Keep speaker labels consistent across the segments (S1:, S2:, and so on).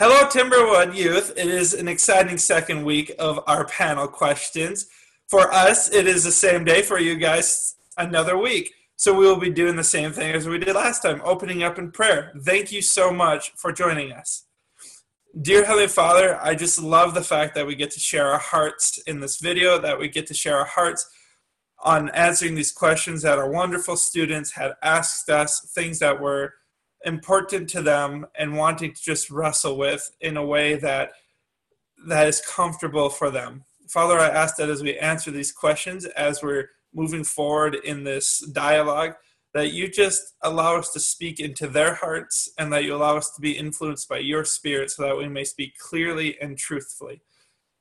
S1: Hello, Timberwood Youth. It is an exciting second week of our panel questions. For us, it is the same day. For you guys, another week. So we will be doing the same thing as we did last time, opening up in prayer. Thank you so much for joining us. Dear Heavenly Father, I just love the fact that we get to share our hearts in this video, that we get to share our hearts on answering these questions that our wonderful students had asked us, things that were important to them and wanting to just wrestle with in a way that that is comfortable for them. Father, I ask that as we answer these questions, as we're moving forward in this dialogue, that you just allow us to speak into their hearts and that you allow us to be influenced by your spirit so that we may speak clearly and truthfully.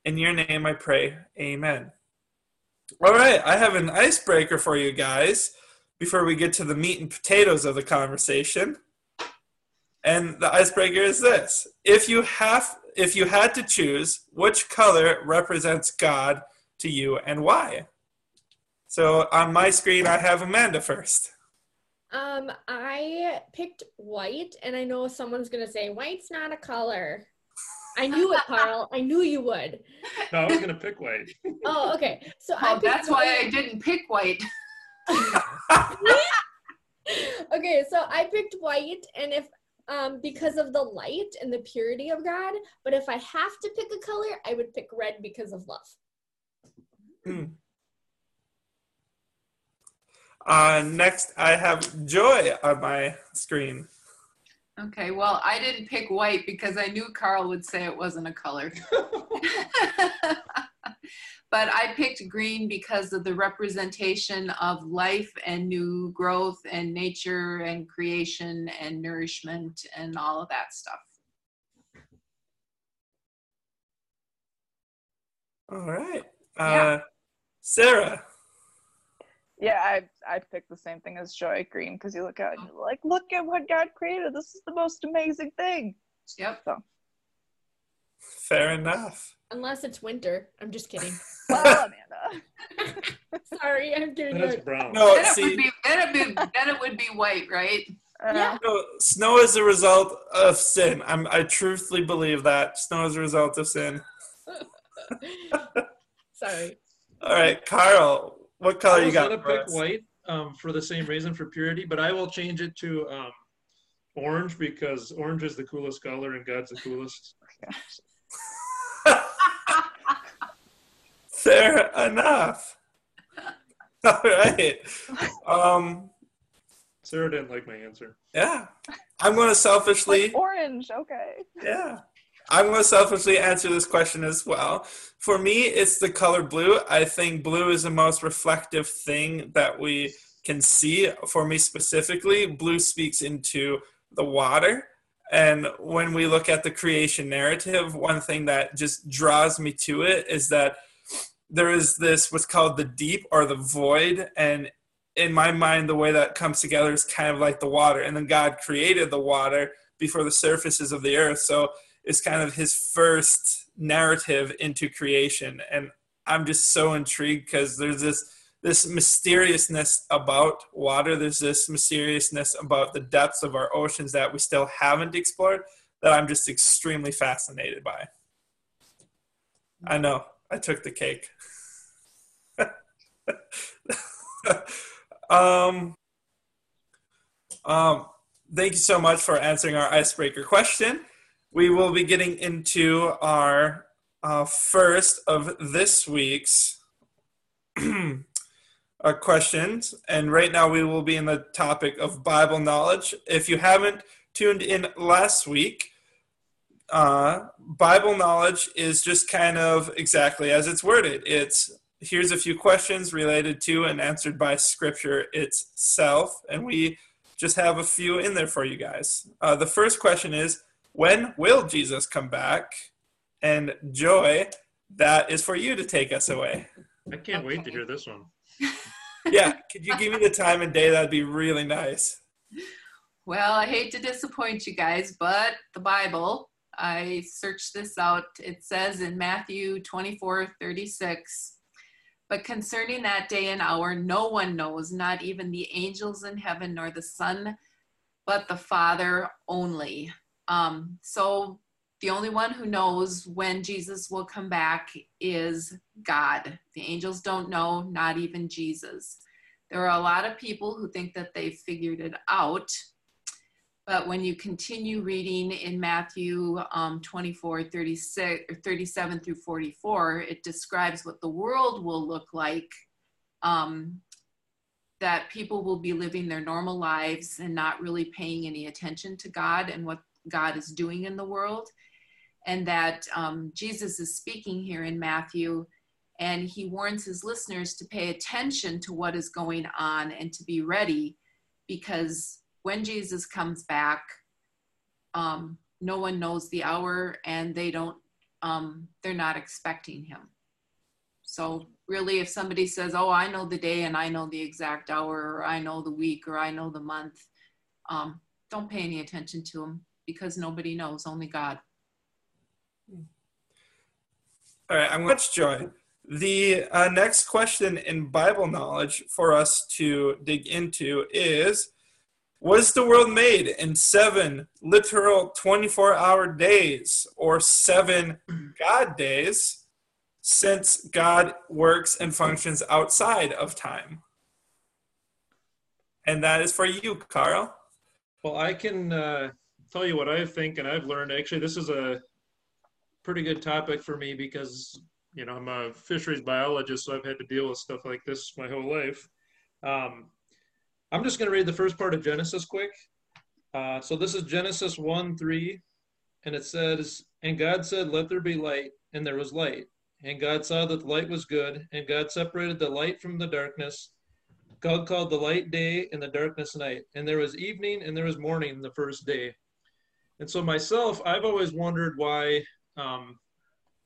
S1: In your name I pray, amen. All right, I have an icebreaker for you guys before we get to the meat and potatoes of the conversation. And the icebreaker is this. If you have if you had to choose, which color represents God to you and why? So on my screen I have Amanda first.
S2: Um, I picked white, and I know someone's gonna say white's not a color. I knew it, Carl. I knew you would.
S3: No, I was gonna pick white.
S2: Oh, okay. So
S4: Oh,
S2: I picked
S4: that's why I didn't pick white.
S2: okay, so I picked white, and if um because of the light and the purity of God, but if I have to pick a color, I would pick red because of love.
S1: Hmm. Uh, next, I have Joy on my screen.
S4: Okay, well, I didn't pick white because I knew Carl would say it wasn't a color. but I picked green because of the representation of life and new growth and nature and creation and nourishment and all of that stuff.
S1: All right. Uh,
S4: Yeah.
S1: Sarah.
S5: Yeah, I I picked the same thing as Joy Green because you look at it and you're like, look at what God created. This is the most amazing thing.
S4: Yep.
S5: So,
S1: Fair enough.
S2: Unless it's winter. I'm just kidding.
S5: well, Amanda.
S2: Sorry, I'm giving
S3: That's brown.
S1: No,
S4: Then it,
S1: see,
S4: would be, then, it would, then it would be white, right?
S5: Uh,
S2: Yeah.
S1: no, snow is a result of sin. I'm, I truthfully believe that snow is a result of sin.
S2: Sorry.
S1: All right, Carl. What color
S3: I
S1: you
S3: was
S1: got?
S3: gonna pick
S1: us?
S3: white um, for the same reason for purity, but I will change it to um, orange because orange is the coolest color and God's the coolest.
S1: Fair enough. All right. Um,
S3: Sarah didn't like my answer.
S1: yeah. I'm going to selfishly.
S5: like orange. Okay.
S1: Yeah. I'm going to selfishly answer this question as well. For me, it's the color blue. I think blue is the most reflective thing that we can see. For me specifically, blue speaks into the water. And when we look at the creation narrative, one thing that just draws me to it is that there is this what's called the deep or the void. And in my mind, the way that comes together is kind of like the water. And then God created the water before the surfaces of the earth. So it's kind of his first narrative into creation. And I'm just so intrigued because there's this this mysteriousness about water. There's this mysteriousness about the depths of our oceans that we still haven't explored that I'm just extremely fascinated by. I know, I took the cake. um, um, thank you so much for answering our icebreaker question. We will be getting into our uh, first of this week's uh, questions. And right now we will be in the topic of Bible knowledge. If you haven't tuned in last week, uh, Bible knowledge is just kind of exactly as it's worded. It's here's a few questions related to and answered by Scripture itself, and we just have a few in there for you guys. Uh, the first question is, when will Jesus come back? And Joy, that is for you to take us away.
S3: I can't wait to hear this one.
S1: Yeah, could you give me the time and day? That'd be really nice.
S4: Well, I hate to disappoint you guys, but the Bible, I searched this out. It says in Matthew 24 36, but concerning that day and hour, no one knows, not even the angels in heaven, nor the Son, but the Father only. Um, so the only one who knows when Jesus will come back is God. The angels don't know, not even Jesus. There are a lot of people who think that they've figured it out. But when you continue reading in Matthew um, 24, 36, or 37 through 44, it describes what the world will look like. Um, that people will be living their normal lives and not really paying any attention to God and what God is doing in the world. And that um, Jesus is speaking here in Matthew and he warns his listeners to pay attention to what is going on and to be ready because when jesus comes back um, no one knows the hour and they don't um, they're not expecting him so really if somebody says oh i know the day and i know the exact hour or i know the week or i know the month um, don't pay any attention to them because nobody knows only god
S1: All right, I'm much joy. The uh, next question in Bible knowledge for us to dig into is Was the world made in seven literal 24 hour days or seven God days since God works and functions outside of time? And that is for you, Carl.
S3: Well, I can uh, tell you what I think, and I've learned. Actually, this is a pretty good topic for me because you know, I'm a fisheries biologist, so I've had to deal with stuff like this my whole life. Um, I'm just going to read the first part of Genesis quick. Uh, so this is Genesis 1 3, and it says, And God said, Let there be light, and there was light. And God saw that the light was good, and God separated the light from the darkness. God called the light day and the darkness night. And there was evening and there was morning the first day. And so myself, I've always wondered why um,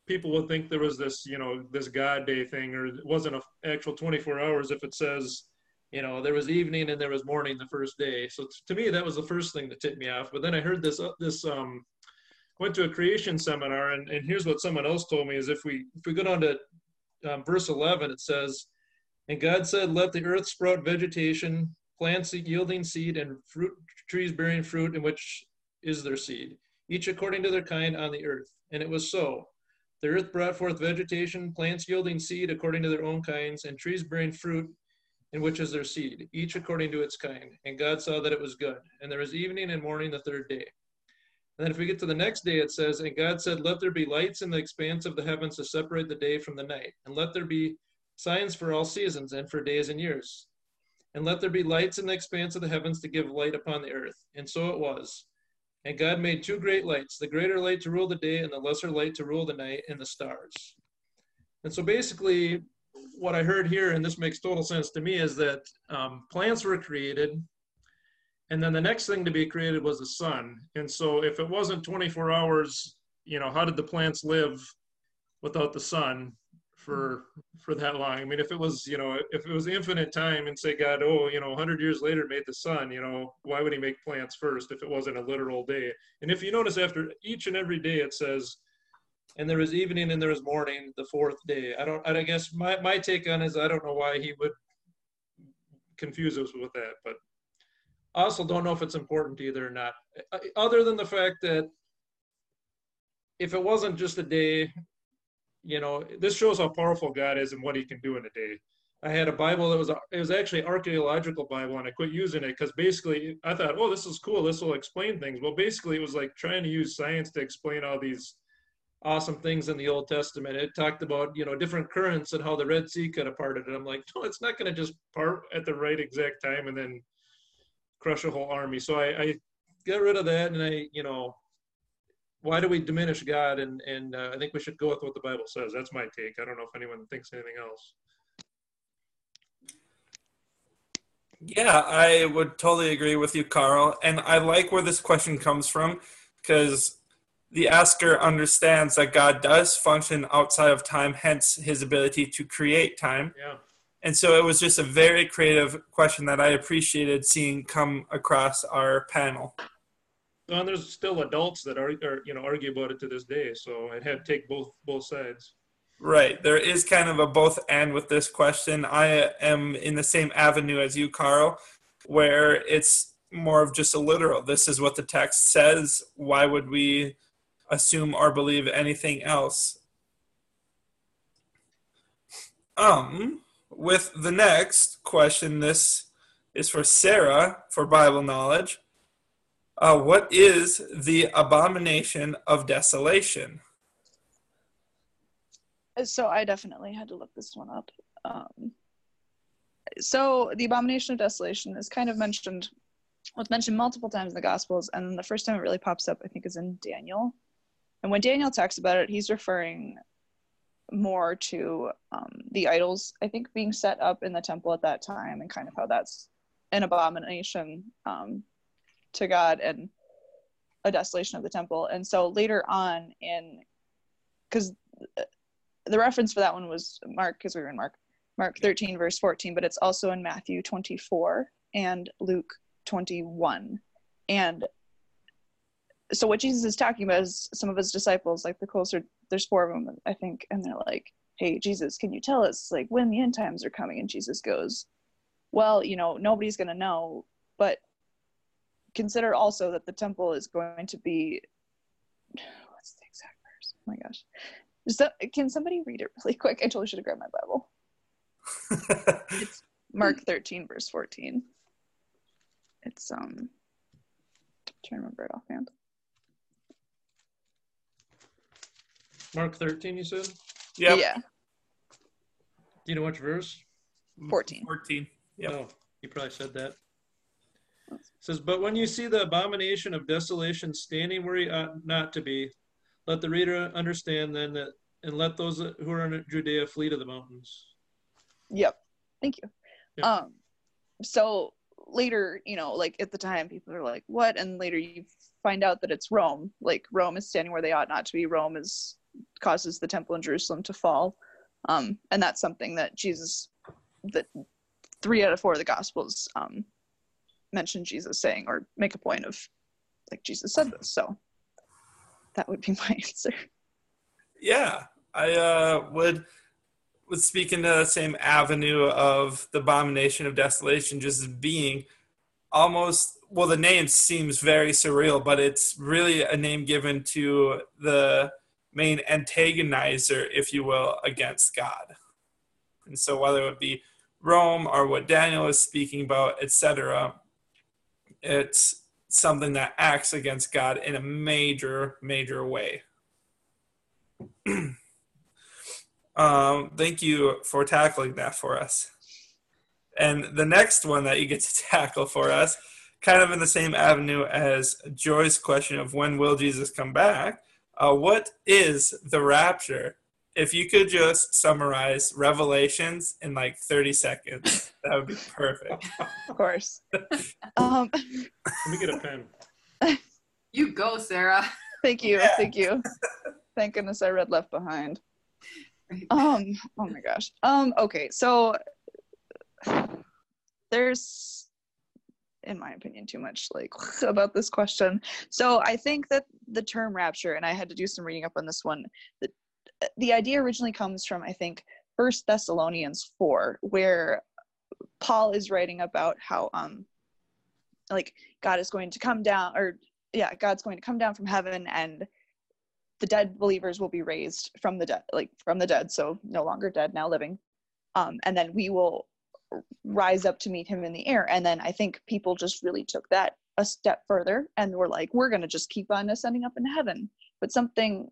S3: people would think there was this, you know, this God day thing, or it wasn't an actual 24 hours if it says, you know, there was evening and there was morning the first day. So to me, that was the first thing that tipped me off. But then I heard this, uh, this, um, went to a creation seminar, and, and here's what someone else told me is if we, if we go down to um, verse 11, it says, and God said, let the earth sprout vegetation, plants yielding seed, and fruit trees bearing fruit in which is their seed, each according to their kind on the earth. And it was so. The earth brought forth vegetation, plants yielding seed according to their own kinds, and trees bearing fruit, in which is their seed, each according to its kind. And God saw that it was good. And there was evening and morning the third day. And then if we get to the next day, it says, And God said, Let there be lights in the expanse of the heavens to separate the day from the night, and let there be signs for all seasons and for days and years. And let there be lights in the expanse of the heavens to give light upon the earth. And so it was. And God made two great lights, the greater light to rule the day and the lesser light to rule the night and the stars. And so basically, what I heard here, and this makes total sense to me, is that um, plants were created, and then the next thing to be created was the sun. And so if it wasn't 24 hours, you know, how did the plants live without the sun? for for that long. I mean, if it was you know if it was infinite time and say God, oh you know, 100 years later made the sun, you know, why would He make plants first if it wasn't a literal day? And if you notice, after each and every day, it says, and there was evening and there was morning the fourth day. I don't. I guess my my take on is I don't know why He would confuse us with that, but I also don't know if it's important either or not. Uh, other than the fact that if it wasn't just a day you know, this shows how powerful God is and what He can do in a day. I had a Bible that was it was actually archaeological Bible, and I quit using it because basically I thought, oh, this is cool. This will explain things. Well, basically, it was like trying to use science to explain all these awesome things in the Old Testament. It talked about you know different currents and how the Red Sea cut apart parted. And I'm like, no, it's not going to just part at the right exact time and then crush a whole army. So I, I got rid of that, and I you know why do we diminish God? And and uh, I think we should go with what the Bible says. That's my take. I don't know if anyone thinks anything else.
S1: Yeah, I would totally agree with you, Carl. And I like where this question comes from because the asker understands that God does function outside of time, hence his ability to create time.
S3: Yeah.
S1: And so it was just a very creative question that I appreciated seeing come across our panel
S3: and there's still adults that are, are, you know argue about it to this day. So I had to take both both sides.
S1: Right. There is kind of a both and with this question. I am in the same avenue as you, Carl, where it's more of just a literal. This is what the text says. Why would we assume or believe anything else. Um, with the next question, this is for Sarah for Bible knowledge. Uh, what is the abomination of desolation?
S5: So I definitely had to look this one up. Um, so the abomination of desolation is kind of mentioned well, it's mentioned multiple times in the gospels and the first time it really pops up i think is in daniel and when daniel talks about it he's referring more to um, the idols i think being set up in the temple at that time and kind of how that's an abomination um, to god and a desolation of the temple. And so later on in because the reference for that one was mark because we were in mark mark 13 verse 14 but it's also in matthew 24 and luke 21 and so what jesus is talking about is some of his disciples like the closer there's four of them i think and they're like hey jesus can you tell us like when the end times are coming? And jesus goes well you know nobody's going to know but consider also that the temple is going to be what's the exact verse? Oh my gosh. That, can somebody read it really quick? I totally should have grabbed my bible. It's mark 13 verse 14 it's um I'm trying to remember it offhand
S3: Mark 13, you said?
S1: Yep.
S5: yeah
S3: Do you know which verse?
S5: 14
S1: 14. Yeah.
S3: Oh, you probably said that. It says, But when you see the abomination of desolation standing where he ought not to be, let the reader understand then that, and let those who are in Judea flee to the mountains.
S5: Yep. Thank you.
S3: Yep.
S5: Um, so later, you know, like at the time, people are like, "What?" And later, you find out that it's Rome. Like Rome is standing where they ought not to be. Rome is causes the temple in Jerusalem to fall, um, and that's something that Jesus, that three out of four of the Gospels um, mention Jesus saying or make a point of, like Jesus said this. So that would be my answer.
S1: Yeah, I uh, would would speak into the same avenue of the abomination of desolation, just being almost well. The name seems very surreal, but it's really a name given to the main antagonizer, if you will, against God. And so, whether it be Rome or what Daniel is speaking about, etc., it's something that acts against God in a major, major way. um, thank you for tackling that for us. And the next one that you get to tackle for us, kind of in the same avenue as Joy's question of when will Jesus come back, uh, what is the rapture? If you could just summarize Revelations in like 30 seconds, that would be perfect.
S5: Of course. um,
S3: Let me get a pen.
S4: You go, Sarah.
S5: thank you.
S1: Yeah.
S5: Thank you. Thank goodness I read Left Behind. Um, oh my gosh. Um, okay, so there's in my opinion too much like about this question. So I think that the term rapture, and I had to do some reading up on this one, the, the idea originally comes from I think First Thessalonians four, where Paul is writing about how um like God is going to come down or yeah, God's going to come down from heaven and the dead believers will be raised from the dead like from the dead so no longer dead now living um, and then we will rise up to meet him in the air and then i think people just really took that a step further and were like we're going to just keep on ascending up into heaven but something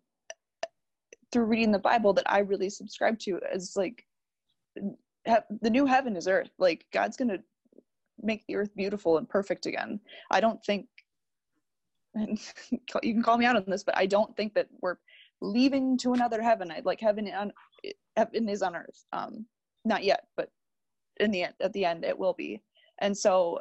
S5: through reading the bible that i really subscribe to is like the new heaven is earth like god's going to make the earth beautiful and perfect again i don't think and you can call me out on this, but I don't think that we're leaving to another heaven. I like heaven on heaven is on earth. Um, not yet, but in the end, at the end, it will be. And so,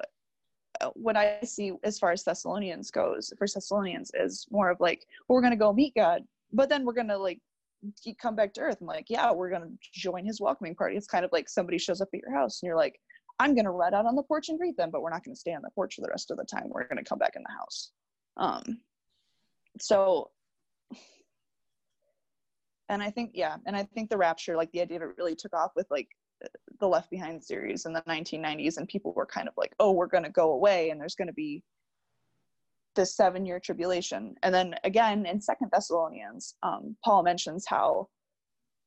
S5: uh, what I see as far as Thessalonians goes, for Thessalonians is more of like we're gonna go meet God, but then we're gonna like keep- come back to earth. and like, yeah, we're gonna join His welcoming party. It's kind of like somebody shows up at your house and you're like, I'm gonna run out on the porch and greet them, but we're not gonna stay on the porch for the rest of the time. We're gonna come back in the house. Um, so, and I think, yeah, and I think the rapture, like the idea of it really took off with like the Left Behind series in the 1990s, and people were kind of like, oh, we're going to go away, and there's going to be this seven year tribulation. And then again in Second Thessalonians, um, Paul mentions how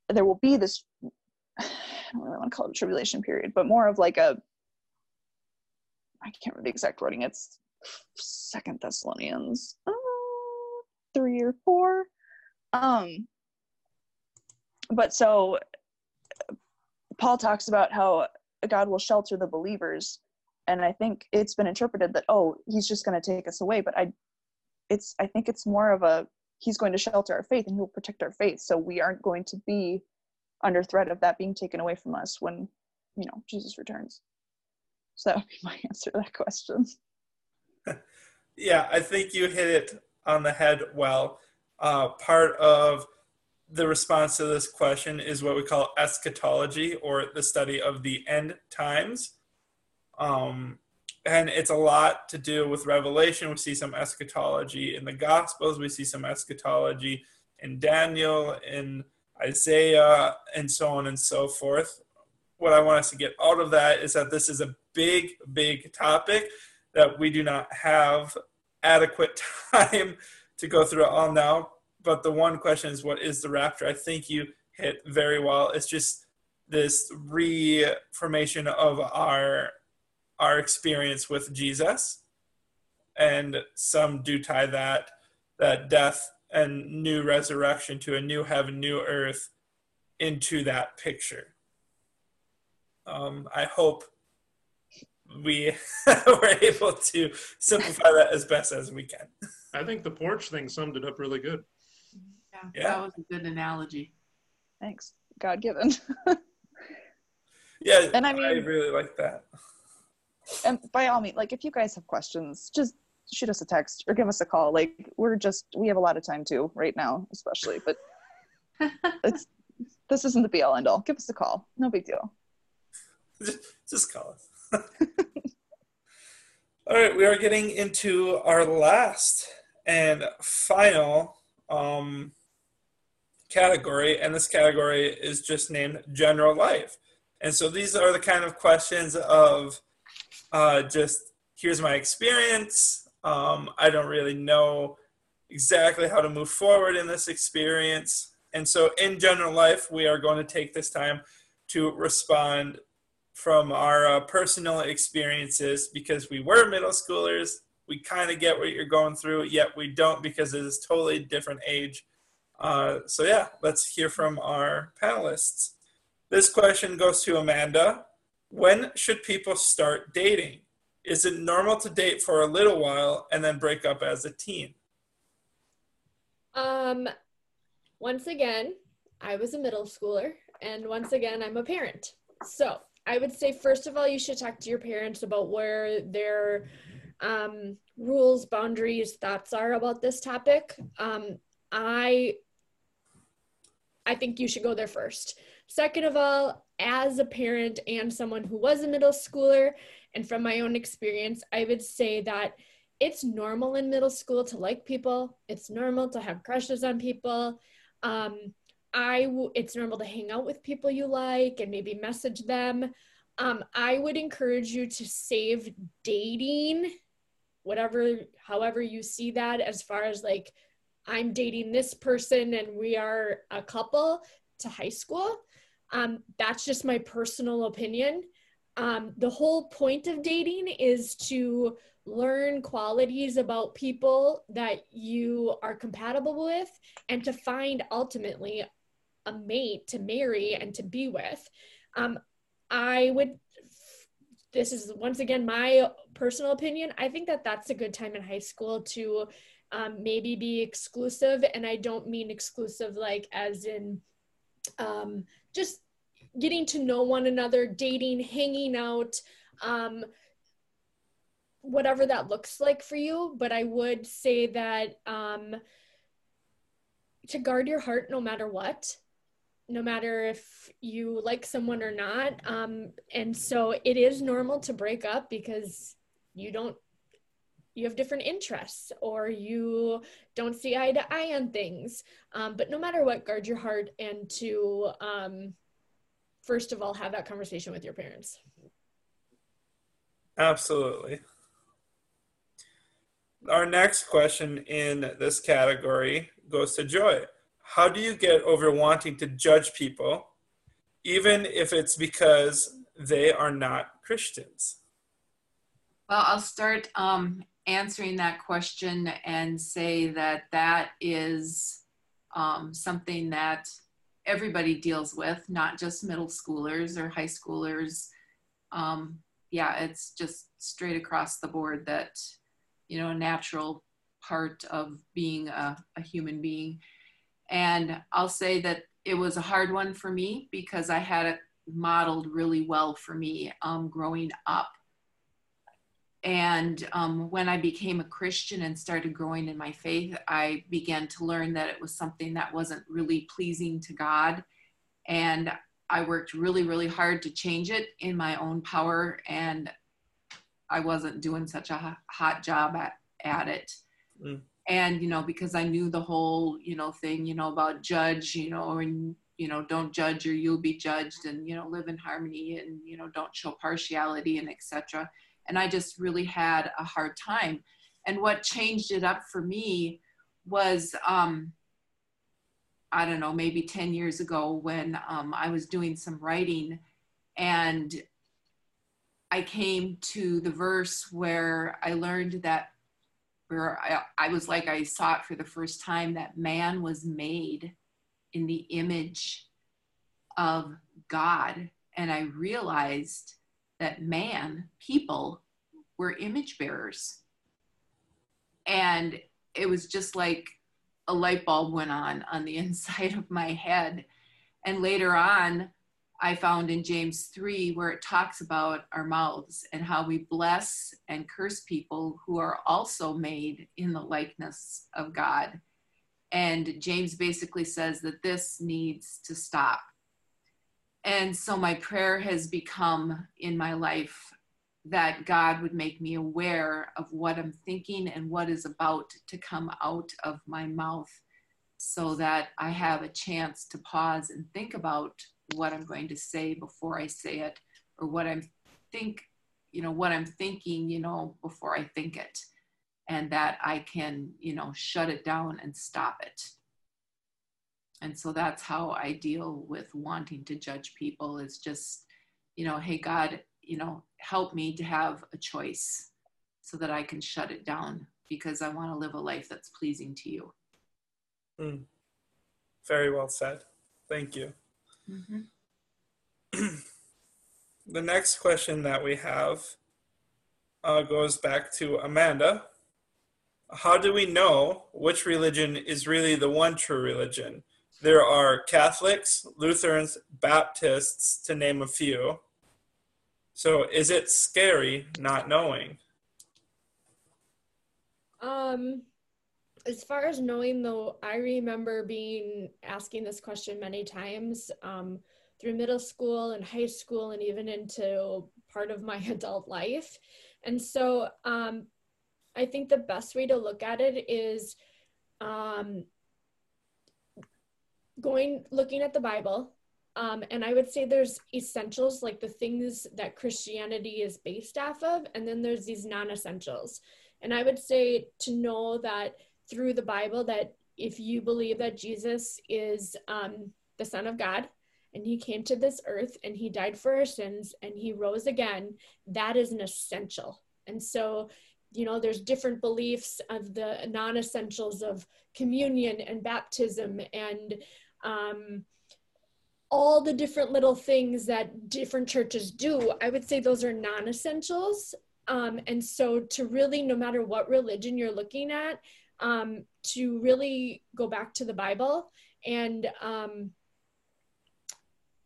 S5: there will be this I don't really want to call it a tribulation period, but more of like a I can't remember the exact wording. It's Second Thessalonians uh, three or four. Um, but so Paul talks about how God will shelter the believers, and I think it's been interpreted that oh, he's just going to take us away. But I, it's I think it's more of a he's going to shelter our faith and he will protect our faith, so we aren't going to be under threat of that being taken away from us when you know Jesus returns. So that would be my answer to that question.
S1: yeah, I think you hit it on the head well. Uh, part of the response to this question is what we call eschatology or the study of the end times. Um, and it's a lot to do with Revelation. We see some eschatology in the Gospels, we see some eschatology in Daniel, in Isaiah, and so on and so forth. What I want us to get out of that is that this is a big, big topic that we do not have adequate time to go through it all now. But the one question is, what is the rapture? I think you hit very well. It's just this reformation of our our experience with Jesus, and some do tie that that death and new resurrection to a new heaven, new earth into that picture. Um, I hope we were able to simplify that as best as we can.
S3: I think the porch thing summed it up really good.
S4: Yeah, yeah. that was a good analogy.
S5: Thanks. God given.
S1: yeah, and I mean, I really like that.
S5: And by all means, like if you guys have questions, just shoot us a text or give us a call. Like we're just we have a lot of time too right now, especially. But it's this isn't the be all end all. Give us a call. No big deal.
S1: Just, just call us. all right, we are getting into our last and final um, category, and this category is just named general life. And so these are the kind of questions of uh, just here's my experience. Um, I don't really know exactly how to move forward in this experience. And so, in general life, we are going to take this time to respond from our uh, personal experiences because we were middle schoolers. We kind of get what you're going through, yet we don't because it is totally different age. Uh, so, yeah, let's hear from our panelists. This question goes to Amanda. When should people start dating? Is it normal to date for a little while and then break up as a teen?
S2: Um, once again, I was a middle schooler, and once again, I'm a parent. So I would say, first of all, you should talk to your parents about where their um, rules, boundaries, thoughts are about this topic. Um, I I think you should go there first. Second of all, as a parent and someone who was a middle schooler, and from my own experience, I would say that it's normal in middle school to like people. It's normal to have crushes on people. Um, I w- it's normal to hang out with people you like and maybe message them. Um, I would encourage you to save dating, whatever, however you see that, as far as like I'm dating this person and we are a couple to high school. Um, that's just my personal opinion. Um, the whole point of dating is to learn qualities about people that you are compatible with and to find ultimately a mate to marry and to be with. Um, I would, this is once again my personal opinion. I think that that's a good time in high school to um, maybe be exclusive. And I don't mean exclusive like as in um, just getting to know one another, dating, hanging out, um, whatever that looks like for you. But I would say that um, to guard your heart no matter what, no matter if you like someone or not. Um, and so it is normal to break up because you don't you have different interests or you don't see eye to eye on things um, but no matter what guard your heart and to um, first of all have that conversation with your parents
S1: absolutely Our next question in this category goes to Joy. How do you get over wanting to judge people, even if it's because they are not Christians?
S4: Well, I'll start um, answering that question and say that that is um, something that everybody deals with, not just middle schoolers or high schoolers. Um, yeah, it's just straight across the board that, you know, a natural part of being a, a human being. And I'll say that it was a hard one for me because I had it modeled really well for me um, growing up. And um, when I became a Christian and started growing in my faith, I began to learn that it was something that wasn't really pleasing to God. And I worked really, really hard to change it in my own power. And I wasn't doing such a hot job at, at it. Mm. And, you know, because I knew the whole, you know, thing, you know, about judge, you know, and, you know, don't judge or you'll be judged and, you know, live in harmony and, you know, don't show partiality and etc and I just really had a hard time. And what changed it up for me was, um, I don't know, maybe 10 years ago when um, I was doing some writing and I came to the verse where I learned that, where I, I was like, I saw it for the first time that man was made in the image of God. And I realized that man, people, were image bearers. And it was just like a light bulb went on on the inside of my head. And later on, I found in James 3 where it talks about our mouths and how we bless and curse people who are also made in the likeness of God. And James basically says that this needs to stop and so my prayer has become in my life that God would make me aware of what I'm thinking and what is about to come out of my mouth so that I have a chance to pause and think about what I'm going to say before I say it or what I'm think you know what I'm thinking you know before I think it and that I can you know shut it down and stop it and so that's how i deal with wanting to judge people is just you know hey god you know help me to have a choice so that i can shut it down because i want to live a life that's pleasing to you.
S1: Mm. very well said. Thank you. Mm-hmm. the next question that we have uh, goes back to amanda. How do we know which religion is really the one true religion there are Catholics, Lutherans, Baptists, to name a few. So is it scary not knowing?
S2: Um, as far as knowing though, I remember being asking this question many times um, through middle school and high school and even into part of my adult life. And so um, I think the best way to look at it is um, going looking at the bible um, and i would say there's essentials like the things that christianity is based off of and then there's these non-essentials. And i would say to know that through the bible that if you believe that jesus is um, the son of god and he came to this earth and he died for our sins and he rose again that is an essential. And so you know there's different beliefs of the non-essentials of communion and baptism and um, all the different little things that different churches do i would say those are non-essentials um, and so to really no matter what religion you're looking at um, to really go back to the bible and um,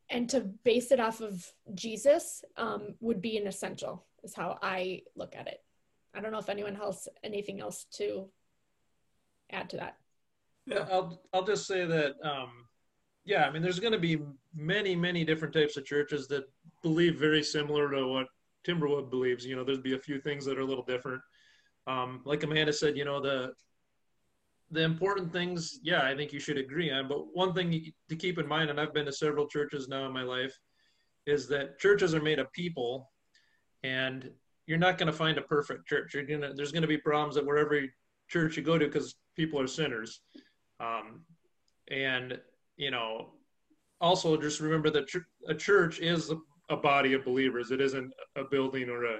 S2: and to base it off of jesus um, would be an essential is how i look at it I don't know if anyone has anything else to add to that.
S3: Yeah, I'll I'll just say that um, yeah, I mean, there's going to be many many different types of churches that believe very similar to what Timberwood believes. You know, there'd be a few things that are a little different. Um, like Amanda said, you know, the the important things, yeah, I think you should agree on. But one thing to keep in mind, and I've been to several churches now in my life, is that churches are made of people, and you're not going to find a perfect church. You're gonna there's going to be problems at wherever church you go to because people are sinners, um, and you know also just remember that a church is a, a body of believers. It isn't a building or a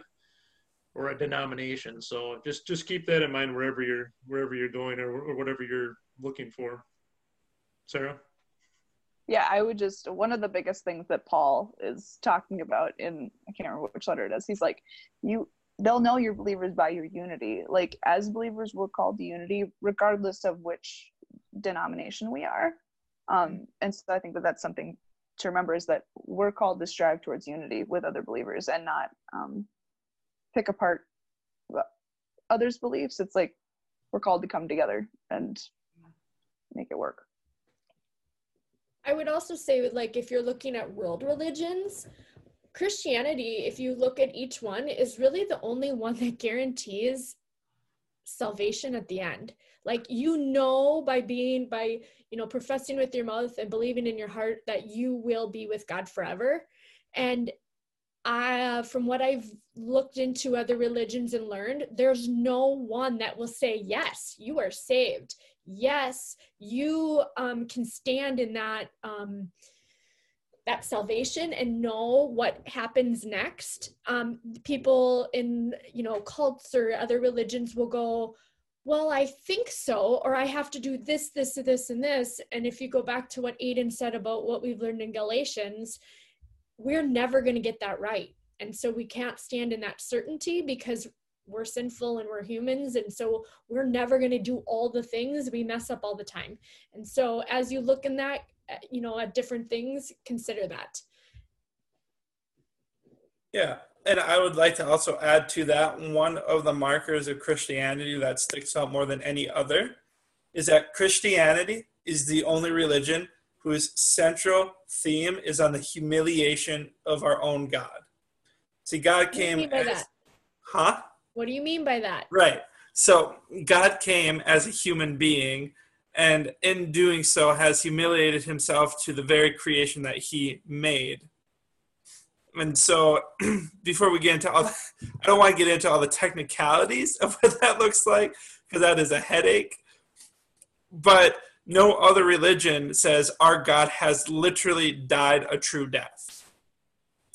S3: or a denomination. So just just keep that in mind wherever you're wherever you're going or, or whatever you're looking for. Sarah.
S5: Yeah, I would just one of the biggest things that Paul is talking about in I can't remember which letter it is. He's like, you they'll know you're believers by your unity. Like as believers, we're called to unity regardless of which denomination we are. Um, and so I think that that's something to remember is that we're called to strive towards unity with other believers and not um, pick apart others' beliefs. It's like we're called to come together and make it work.
S2: I would also say, like, if you're looking at world religions, Christianity, if you look at each one, is really the only one that guarantees salvation at the end. Like, you know, by being, by, you know, professing with your mouth and believing in your heart that you will be with God forever. And I, from what I've looked into other religions and learned, there's no one that will say, yes, you are saved. Yes, you um, can stand in that. Um, that salvation and know what happens next um, people in you know cults or other religions will go well i think so or i have to do this this this and this and if you go back to what aiden said about what we've learned in galatians we're never going to get that right. And so we can't stand in that certainty because we're sinful and we're humans. And so we're never going to do all the things. We mess up all the time. And so as you look in that, uh, you know, at different things, consider that.
S1: Yeah. And I would like to also add to that one of the markers of Christianity that sticks out more than any other is that Christianity is the only religion whose central theme is on the humiliation of our own God. See, God came.
S2: What as,
S1: Huh?
S2: What do you mean by that?
S1: Right. So God came as a human being, and in doing so, has humiliated himself to the very creation that he made. And so, before we get into all, the, I don't want to get into all the technicalities of what that looks like because that is a headache. But no other religion says our God has literally died a true death.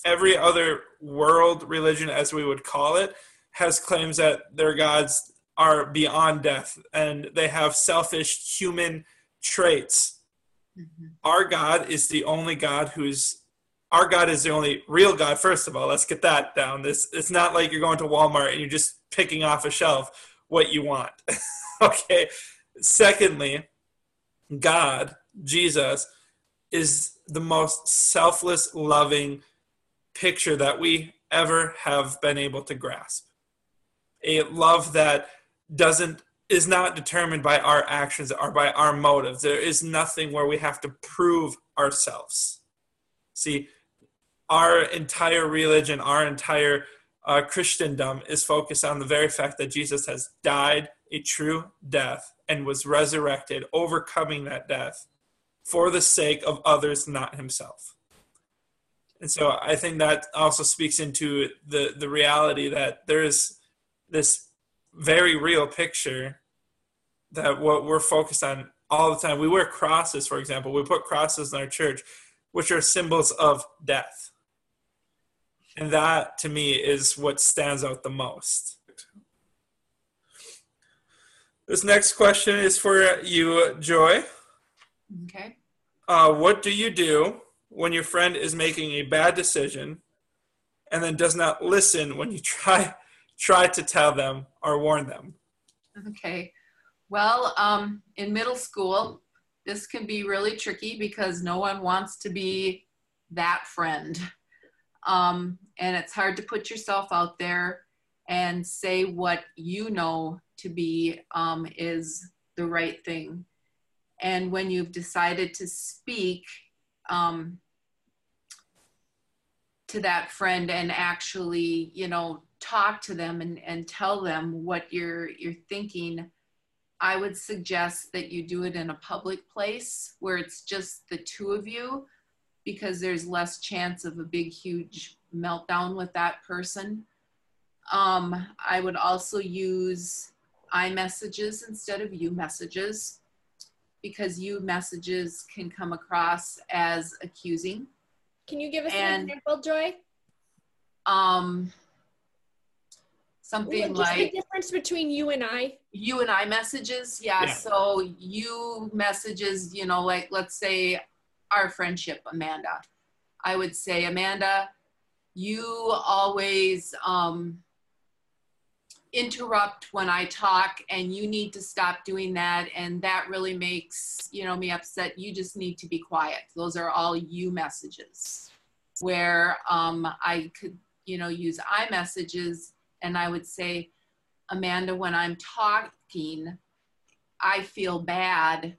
S1: Every other world religion, as we would call it, has claims that their gods are beyond death and they have selfish human traits. Mm-hmm. Our God is the only God who's our God is the only real God. First of all, let's get that down. This it's not like you're going to Walmart and you're just picking off a shelf what you want. okay. Secondly, God, Jesus, is the most selfless, loving picture that we ever have been able to grasp. A love that doesn't is not determined by our actions or by our motives. There is nothing where we have to prove ourselves. See, our entire religion, our entire uh, Christendom is focused on the very fact that Jesus has died a true death and was resurrected, overcoming that death for the sake of others, not himself. And so I think that also speaks into the, the reality that there is this very real picture that what we're focused on all the time. We wear crosses, for example. We put crosses in our church, which are symbols of death. And that to me is what stands out the most. This next question is for you, Joy.
S4: Okay.
S1: Uh, what do you do when your friend is making a bad decision and then does not listen when you try try to tell them or warn them?
S4: Okay. Well, um, in middle school, this can be really tricky because no one wants to be that friend. Um, and it's hard to put yourself out there and say what you know to be um, is the right thing. And when you've decided to speak um, to that friend and actually, you know, talk to them and, and tell them what you're you're thinking, I would suggest that you do it in a public place where it's just the two of you because there's less chance of a big huge meltdown with that person Um, I would also use I messages instead of you messages because you messages can come across as accusing.
S2: Can you give us an
S4: And-
S2: example, Joy?
S4: Um, something
S2: Just
S4: like
S2: the difference between you and I.
S4: you and I messages, yeah,
S1: Yeah.
S4: So you messages, you know, like let's say our friendship, Amanda. I would say, Amanda, you always um, interrupt when I talk, and you need to stop doing that. And that really makes you know me upset. You just need to be quiet. Those are all you messages. Where um, I could, you know, use I messages, and I would say, Amanda, when I'm talking, I feel bad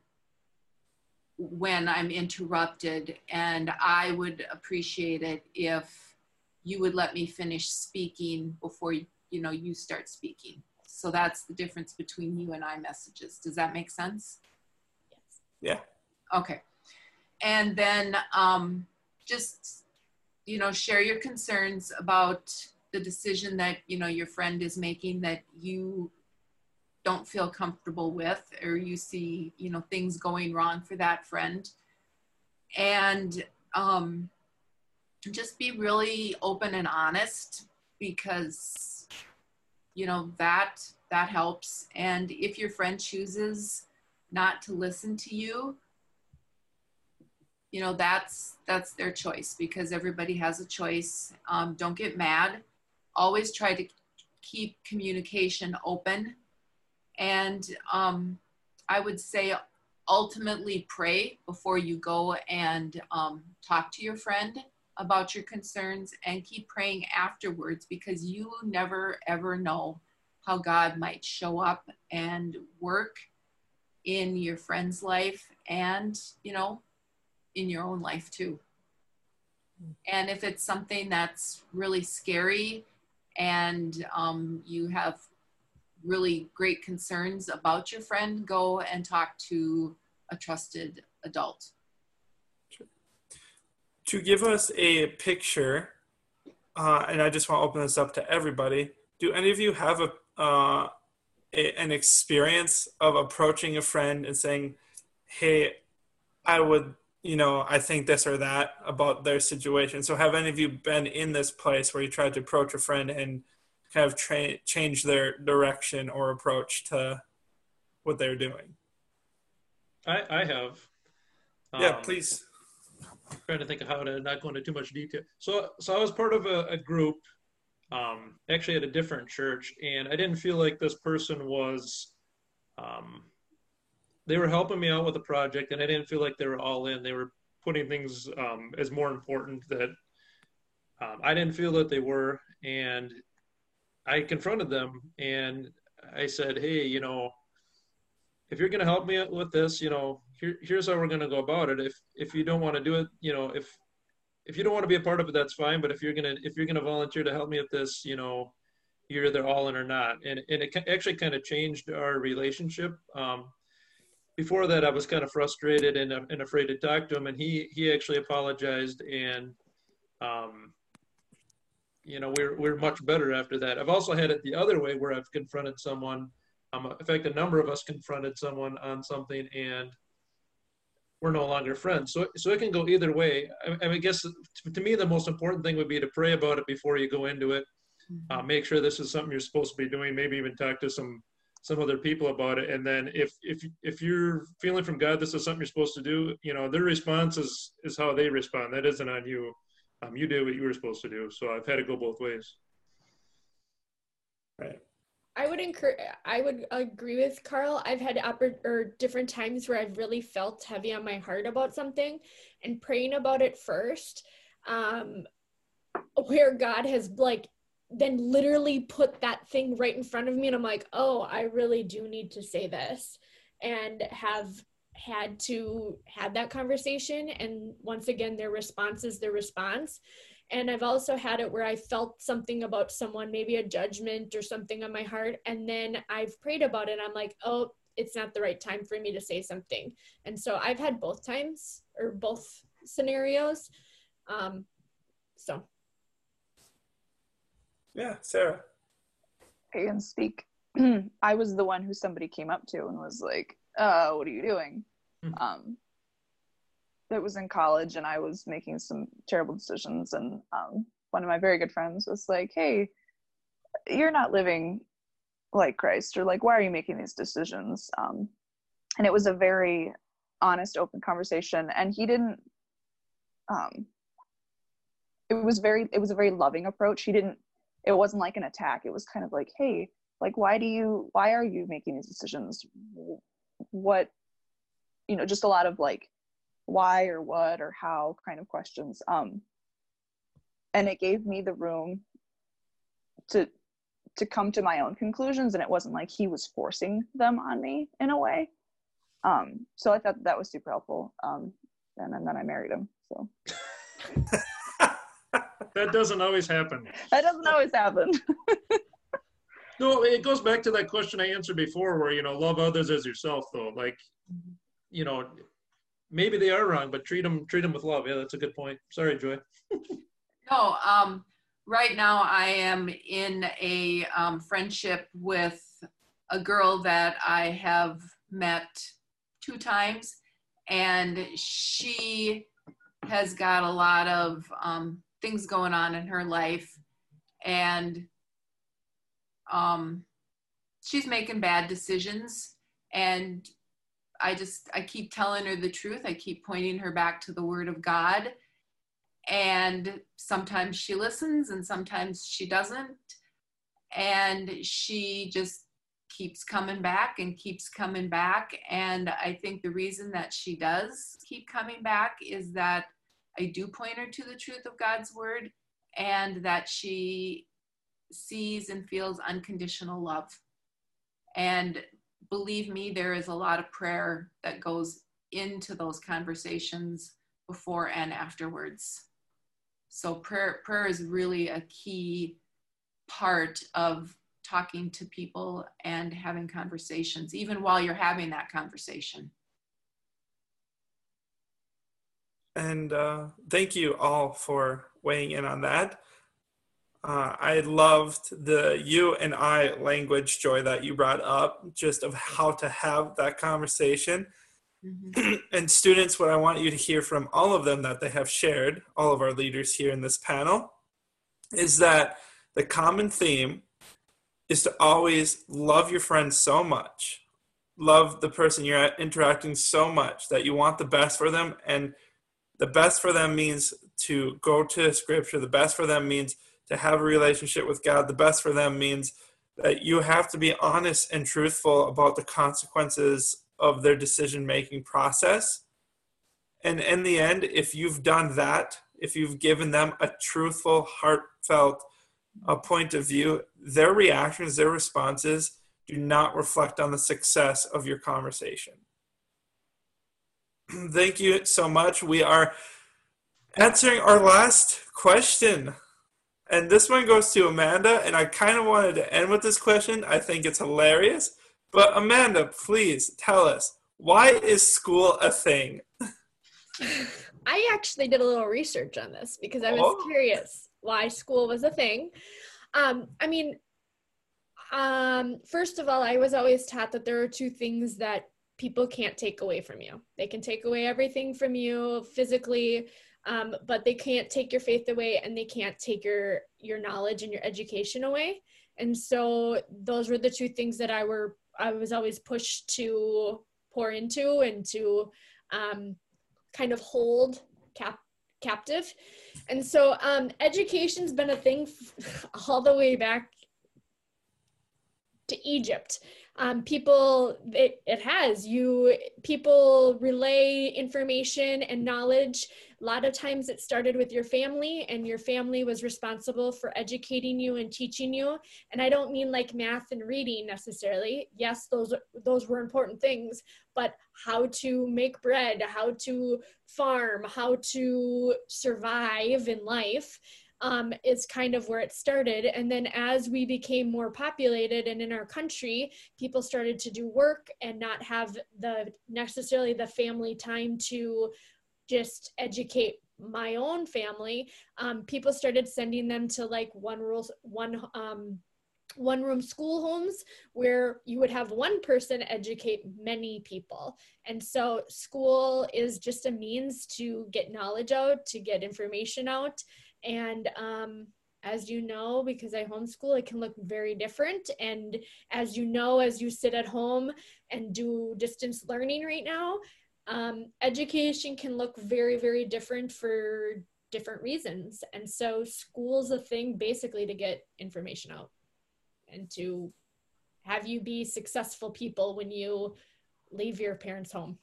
S4: when I'm interrupted, and I would appreciate it if you would let me finish speaking before you know you start speaking. So that's the difference between you and I messages. Does that make sense? Yes.
S1: Yeah.
S4: Okay. And then um, just you know share your concerns about the decision that you know your friend is making that you don't feel comfortable with or you see you know things going wrong for that friend. And um, just be really open and honest because you know that that helps. And if your friend chooses not to listen to you you know that's that's their choice because everybody has a choice. Um, don't get mad. Always try to keep communication open and um, i would say ultimately pray before you go and um, talk to your friend about your concerns and keep praying afterwards because you never ever know how god might show up and work in your friend's life and you know in your own life too. And if it's something that's really scary and um, you have really great concerns about your friend, go and talk to a trusted adult.
S1: To give us a picture, uh, and I just want to open this up to everybody. Do any of you have a, uh, a an experience of approaching a friend and saying, "Hey, I would, you know, I think this or that about their situation." So, have any of you been in this place where you tried to approach a friend and kind of tra- change their direction or approach to what they're doing?
S3: I, I have.
S1: yeah,
S3: Um,
S1: please.
S3: trying to think of how to not go into too much detail. So, so I was part of a, a group, um, actually at a different church, and I didn't feel like this person was, um, they were helping me out with the project, and I didn't feel like they were all in. They were putting things um, as more important that um, I didn't feel that they were, and I confronted them and I said, hey, you know, if you're going to help me with this, you know, here, here's how we're going to go about it. If if you don't want to do it, you know, if if you don't want to be a part of it, that's fine. But if you're gonna if you're gonna volunteer to help me with this, you know, you're either all in or not. And and it actually kind of changed our relationship. Um, before that, I was kind of frustrated and and afraid to talk to him, and he he actually apologized and. Um, you know, we're we're much better after that. I've also had it the other way where I've confronted someone. Um, in fact, a number of us confronted someone on something, and we're no longer friends. So, so it can go either way. I, I guess to, to me, the most important thing would be to pray about it before you go into it. Uh, make sure this is something you're supposed to be doing. Maybe even talk to some some other people about it. And then if if if you're feeling from God, this is something you're supposed to do. You know, their response is is how they respond. That isn't on you. Um, you did what you were supposed to do. So I've had to go both ways.
S1: Right.
S2: I would encourage. I would agree with Carl. I've had oppor- or different times where I've really felt heavy on my heart about something, and praying about it first, um, where God has like then literally put that thing right in front of me, and I'm like, oh, I really do need to say this, and have had to had that conversation. And once again, their response is their response and I've also had it where I felt something about someone, maybe a judgment or something on my heart, and then I've prayed about it. I'm like, oh, it's not the right time for me to say something. And so I've had both times or both scenarios. Um, so
S1: Yeah, Sarah.
S5: pay and speak. I was the one who somebody came up to and was like, uh, what are you doing?
S3: Hmm.
S5: Um, it was in college and I was making some terrible decisions. And um, one of my very good friends was like, hey, you're not living like Christ, or like, why are you making these decisions? Um, and it was a very honest, open conversation. And he didn't, um, it was very, it was a very loving approach. He didn't, it wasn't like an attack. It was kind of like, hey, like, why do you, why are you making these decisions? What, you know, just a lot of like, why or what or how kind of questions. Um, and it gave me the room to to come to my own conclusions and it wasn't like he was forcing them on me in a way um so i thought that was super helpful um and, and then i married him so
S3: That doesn't always happen.
S5: that doesn't always happen
S3: No, it goes back to that question I answered before where, you know, love others as yourself though. Like, you know, maybe they are wrong, but treat them, treat them with love. Yeah, that's a good point. Sorry, Joy.
S4: No, um, right now I am in a um, friendship with a girl that I have met two times, and she has got a lot of um, things going on in her life, and um, she's making bad decisions, and I just I keep telling her the truth. I keep pointing her back to the Word of God. And sometimes she listens and sometimes she doesn't. And she just keeps coming back and keeps coming back. And i think the reason that she does keep coming back is that i do point her to the truth of god's word and that she sees and feels unconditional love. And believe me there is a lot of prayer that goes into those conversations before and afterwards. So prayer prayer is really a key part of talking to people and having conversations even while you're having that conversation.
S1: And uh, thank you all for weighing in on that. Uh, I loved the you and I language, Joy, that you brought up, just of how to have that conversation.
S4: Mhm.
S1: and students, what I want you to hear from all of them that they have shared, all of our leaders here in this panel, is that the common theme is to always love your friends so much, love the person you're interacting so much that you want the best for them. And the best for them means to go to scripture, the best for them means to have a relationship with God, the best for them means that you have to be honest and truthful about the consequences of their decision making process. And in the end, if you've done that, if you've given them a truthful, heartfelt uh, point of view, their reactions, their responses do not reflect on the success of your conversation. Thank you so much. We are answering our last question. And this one goes to Amanda, and I kind of wanted to end with this question. I think it's hilarious. But Amanda, please tell us why is school a thing?
S2: I actually did a little research on this because I was
S1: Oh.
S2: curious why school was a thing. Um, I mean, um, first of all, I was always taught that there are two things that people can't take away from you. They can take away everything from you physically, um, but they can't take your faith away, and they can't take your your knowledge and your education away. And so those were the two things that I were I was always pushed to pour into and to um, kind of hold cap captive. And so um, education's been a thing f- all the way back to Egypt. Um, people, it, it has you. People relay information and knowledge. A lot of times, it started with your family, and your family was responsible for educating you and teaching you. And I don't mean like math and reading necessarily. Yes, those those were important things, but how to make bread, how to farm, how to survive in life um, is kind of where it started. And then as we became more populated and in our country, people started to do work and not have the necessarily the family time to just educate my own family. Um, people started sending them to like one rules, one um, one room school homes where you would have one person educate many people. And so school is just a means to get knowledge out, to get information out. And um, as you know, because I homeschool, it can look very different. And as you know, as you sit at home and do distance learning right now, um, education can look very, very different for different reasons. And so school's a thing basically to get information out and to have you be successful people when you leave your parents' home.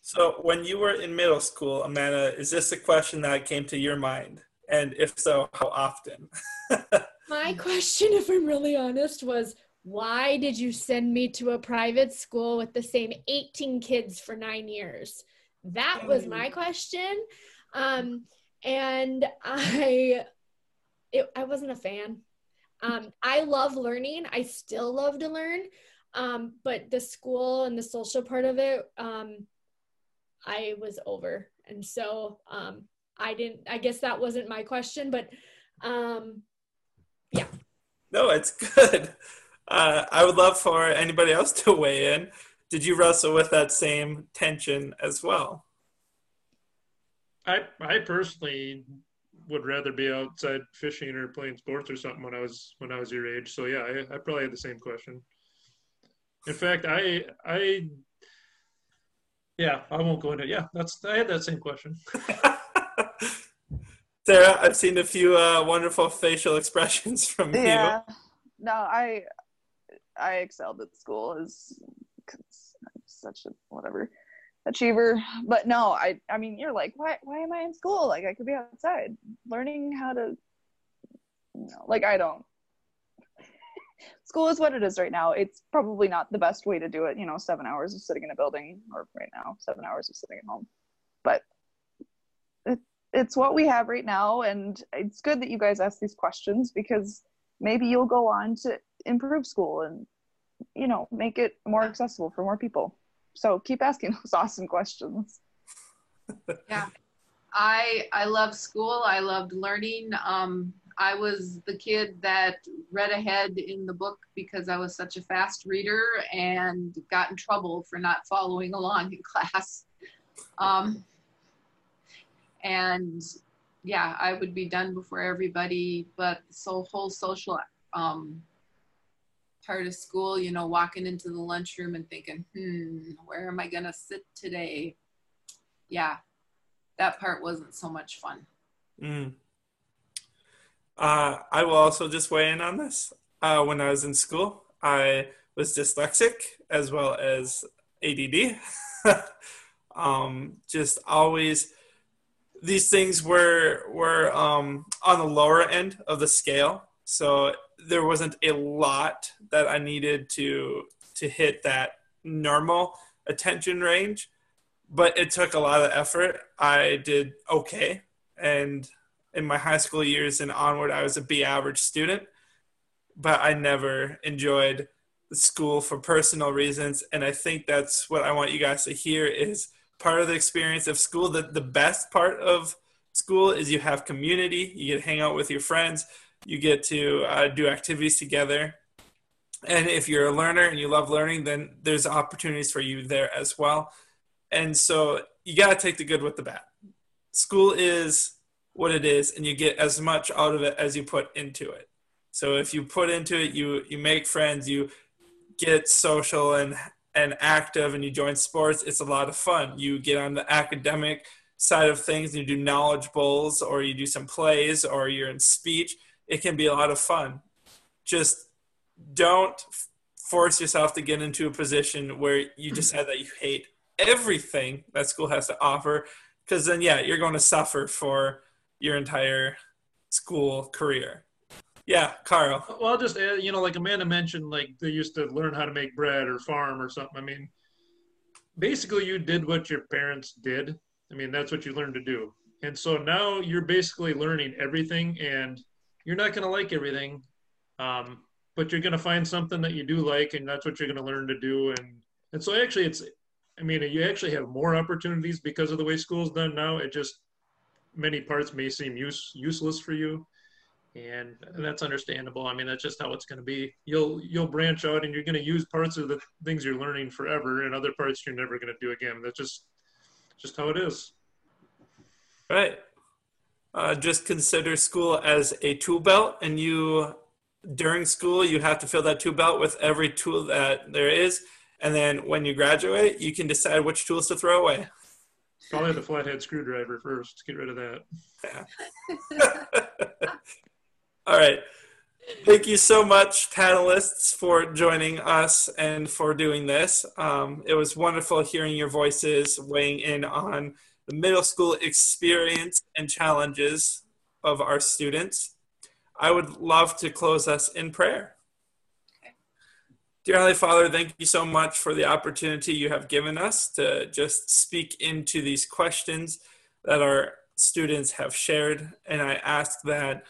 S1: So, when you were in middle school, Amanda, is this a question that came to your mind? And if so, how often?
S2: My question, if I'm really honest, was why did you send me to a private school with the same 18 kids for nine years? That was my mm. question. Um, and I, it, I wasn't a fan. Um, I love learning. I still love to learn. Um, but the school and the social part of it, um, I was over. And so um, I didn't, I guess that wasn't my question, but um, yeah.
S1: No, it's good. Uh, I would love for anybody else to weigh in. Did you wrestle with that same tension as well?
S3: I I personally would rather be outside fishing or playing sports or something when I was when I was your age. So yeah, I, I probably had the same question. In fact, I I yeah, I won't go into it. Yeah, that's I had that same question.
S1: Sarah, I've seen a few uh, wonderful facial expressions from
S5: yeah.
S1: you.
S5: Yeah, no, I I excelled at school as such a whatever achiever but no i i mean you're like why why am i in school like i could be outside learning how to you know like i don't school is what it is right now it's probably not the best way to do it you know seven hours of sitting in a building or right now seven hours of sitting at home but it, it's what we have right now and it's good that you guys ask these questions because maybe you'll go on to improve school and you know make it more accessible for more people so keep asking those awesome questions.
S4: yeah. I I love school. I loved learning. Um, I was the kid that read ahead in the book because I was such a fast reader and got in trouble for not following along in class. Um, and yeah, I would be done before everybody, but so whole social um, part of school, you know, walking into the lunchroom and thinking, hmm, where am I going to sit today? Yeah, that part wasn't so much fun.
S1: Mm. Uh, I will also just weigh in on this. Uh, when I was in school, I was dyslexic as well as ADD. um, just always, these things were were um, on the lower end of the scale. So there wasn't a lot that I needed to to hit that normal attention range, but it took a lot of effort. I did okay, and in my high school years and onward, I was a B average student, but I never enjoyed school for personal reasons, and I think that's what I want you guys to hear is part of the experience of school. That the best part of school is you have community, you get to hang out with your friends you get to uh, do activities together. And if you're a learner and you love learning, then there's opportunities for you there as well. And so you got to take the good with the bad. School is what it is, and you get as much out of it as you put into it. So if you put into it, you you make friends, you get social and and active, and you join sports. It's a lot of fun. You get on the academic side of things, and you do knowledge bowls, or you do some plays, or you're in speech it can be a lot of fun. Just don't force yourself to get into a position where you mm-hmm. decide that you hate everything that school has to offer because then yeah you're going to suffer for your entire school career. Yeah carl.
S3: Well just add you know like amanda mentioned like they used to learn how to make bread or farm or something. I mean basically you did what your parents did. I mean that's what you learned to do. And so now you're basically learning everything and you're not going to like everything, um, but you're going to find something that you do like, and that's what you're going to learn to do. And and so actually, it's I mean, you actually have more opportunities because of the way school's done now. It just many parts may seem use, useless for you, and that's understandable. I mean, that's just how it's going to be. You'll you'll branch out, and you're going to use parts of the things you're learning forever, and other parts you're never going to do again. That's just just how it is.
S1: Right. Uh, just consider school as a tool belt, and you during school you have to fill that tool belt with every tool that there is, and then when you graduate, you can decide which tools to throw away.
S3: Probably the flathead screwdriver first. to Get rid of that.
S1: All right. Thank you so much, panelists, for joining us and for doing this. Um, it was wonderful hearing your voices weighing in on the middle school experience and challenges of our students. I would love to close us in prayer. Dear Holy Father, thank you so much for the opportunity you have given us to just speak into these questions that our students have shared. And I ask that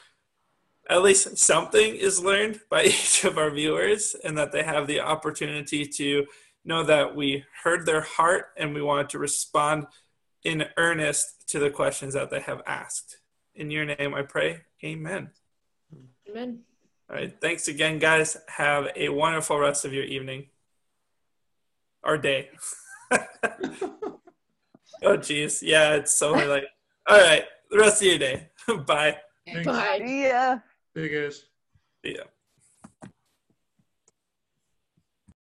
S1: at least something is learned by each of our viewers and that they have the opportunity to know that we heard their heart and we wanted to respond in earnest to the questions that they have asked. In your name I pray. Amen.
S2: Amen.
S1: All right. Thanks again, guys. Have a wonderful rest of your evening or day. oh, geez. Yeah, it's so like, All right. The rest of your day. Bye.
S3: Thanks.
S2: Bye.
S5: Yeah.
S3: Hey guys.
S1: See ya.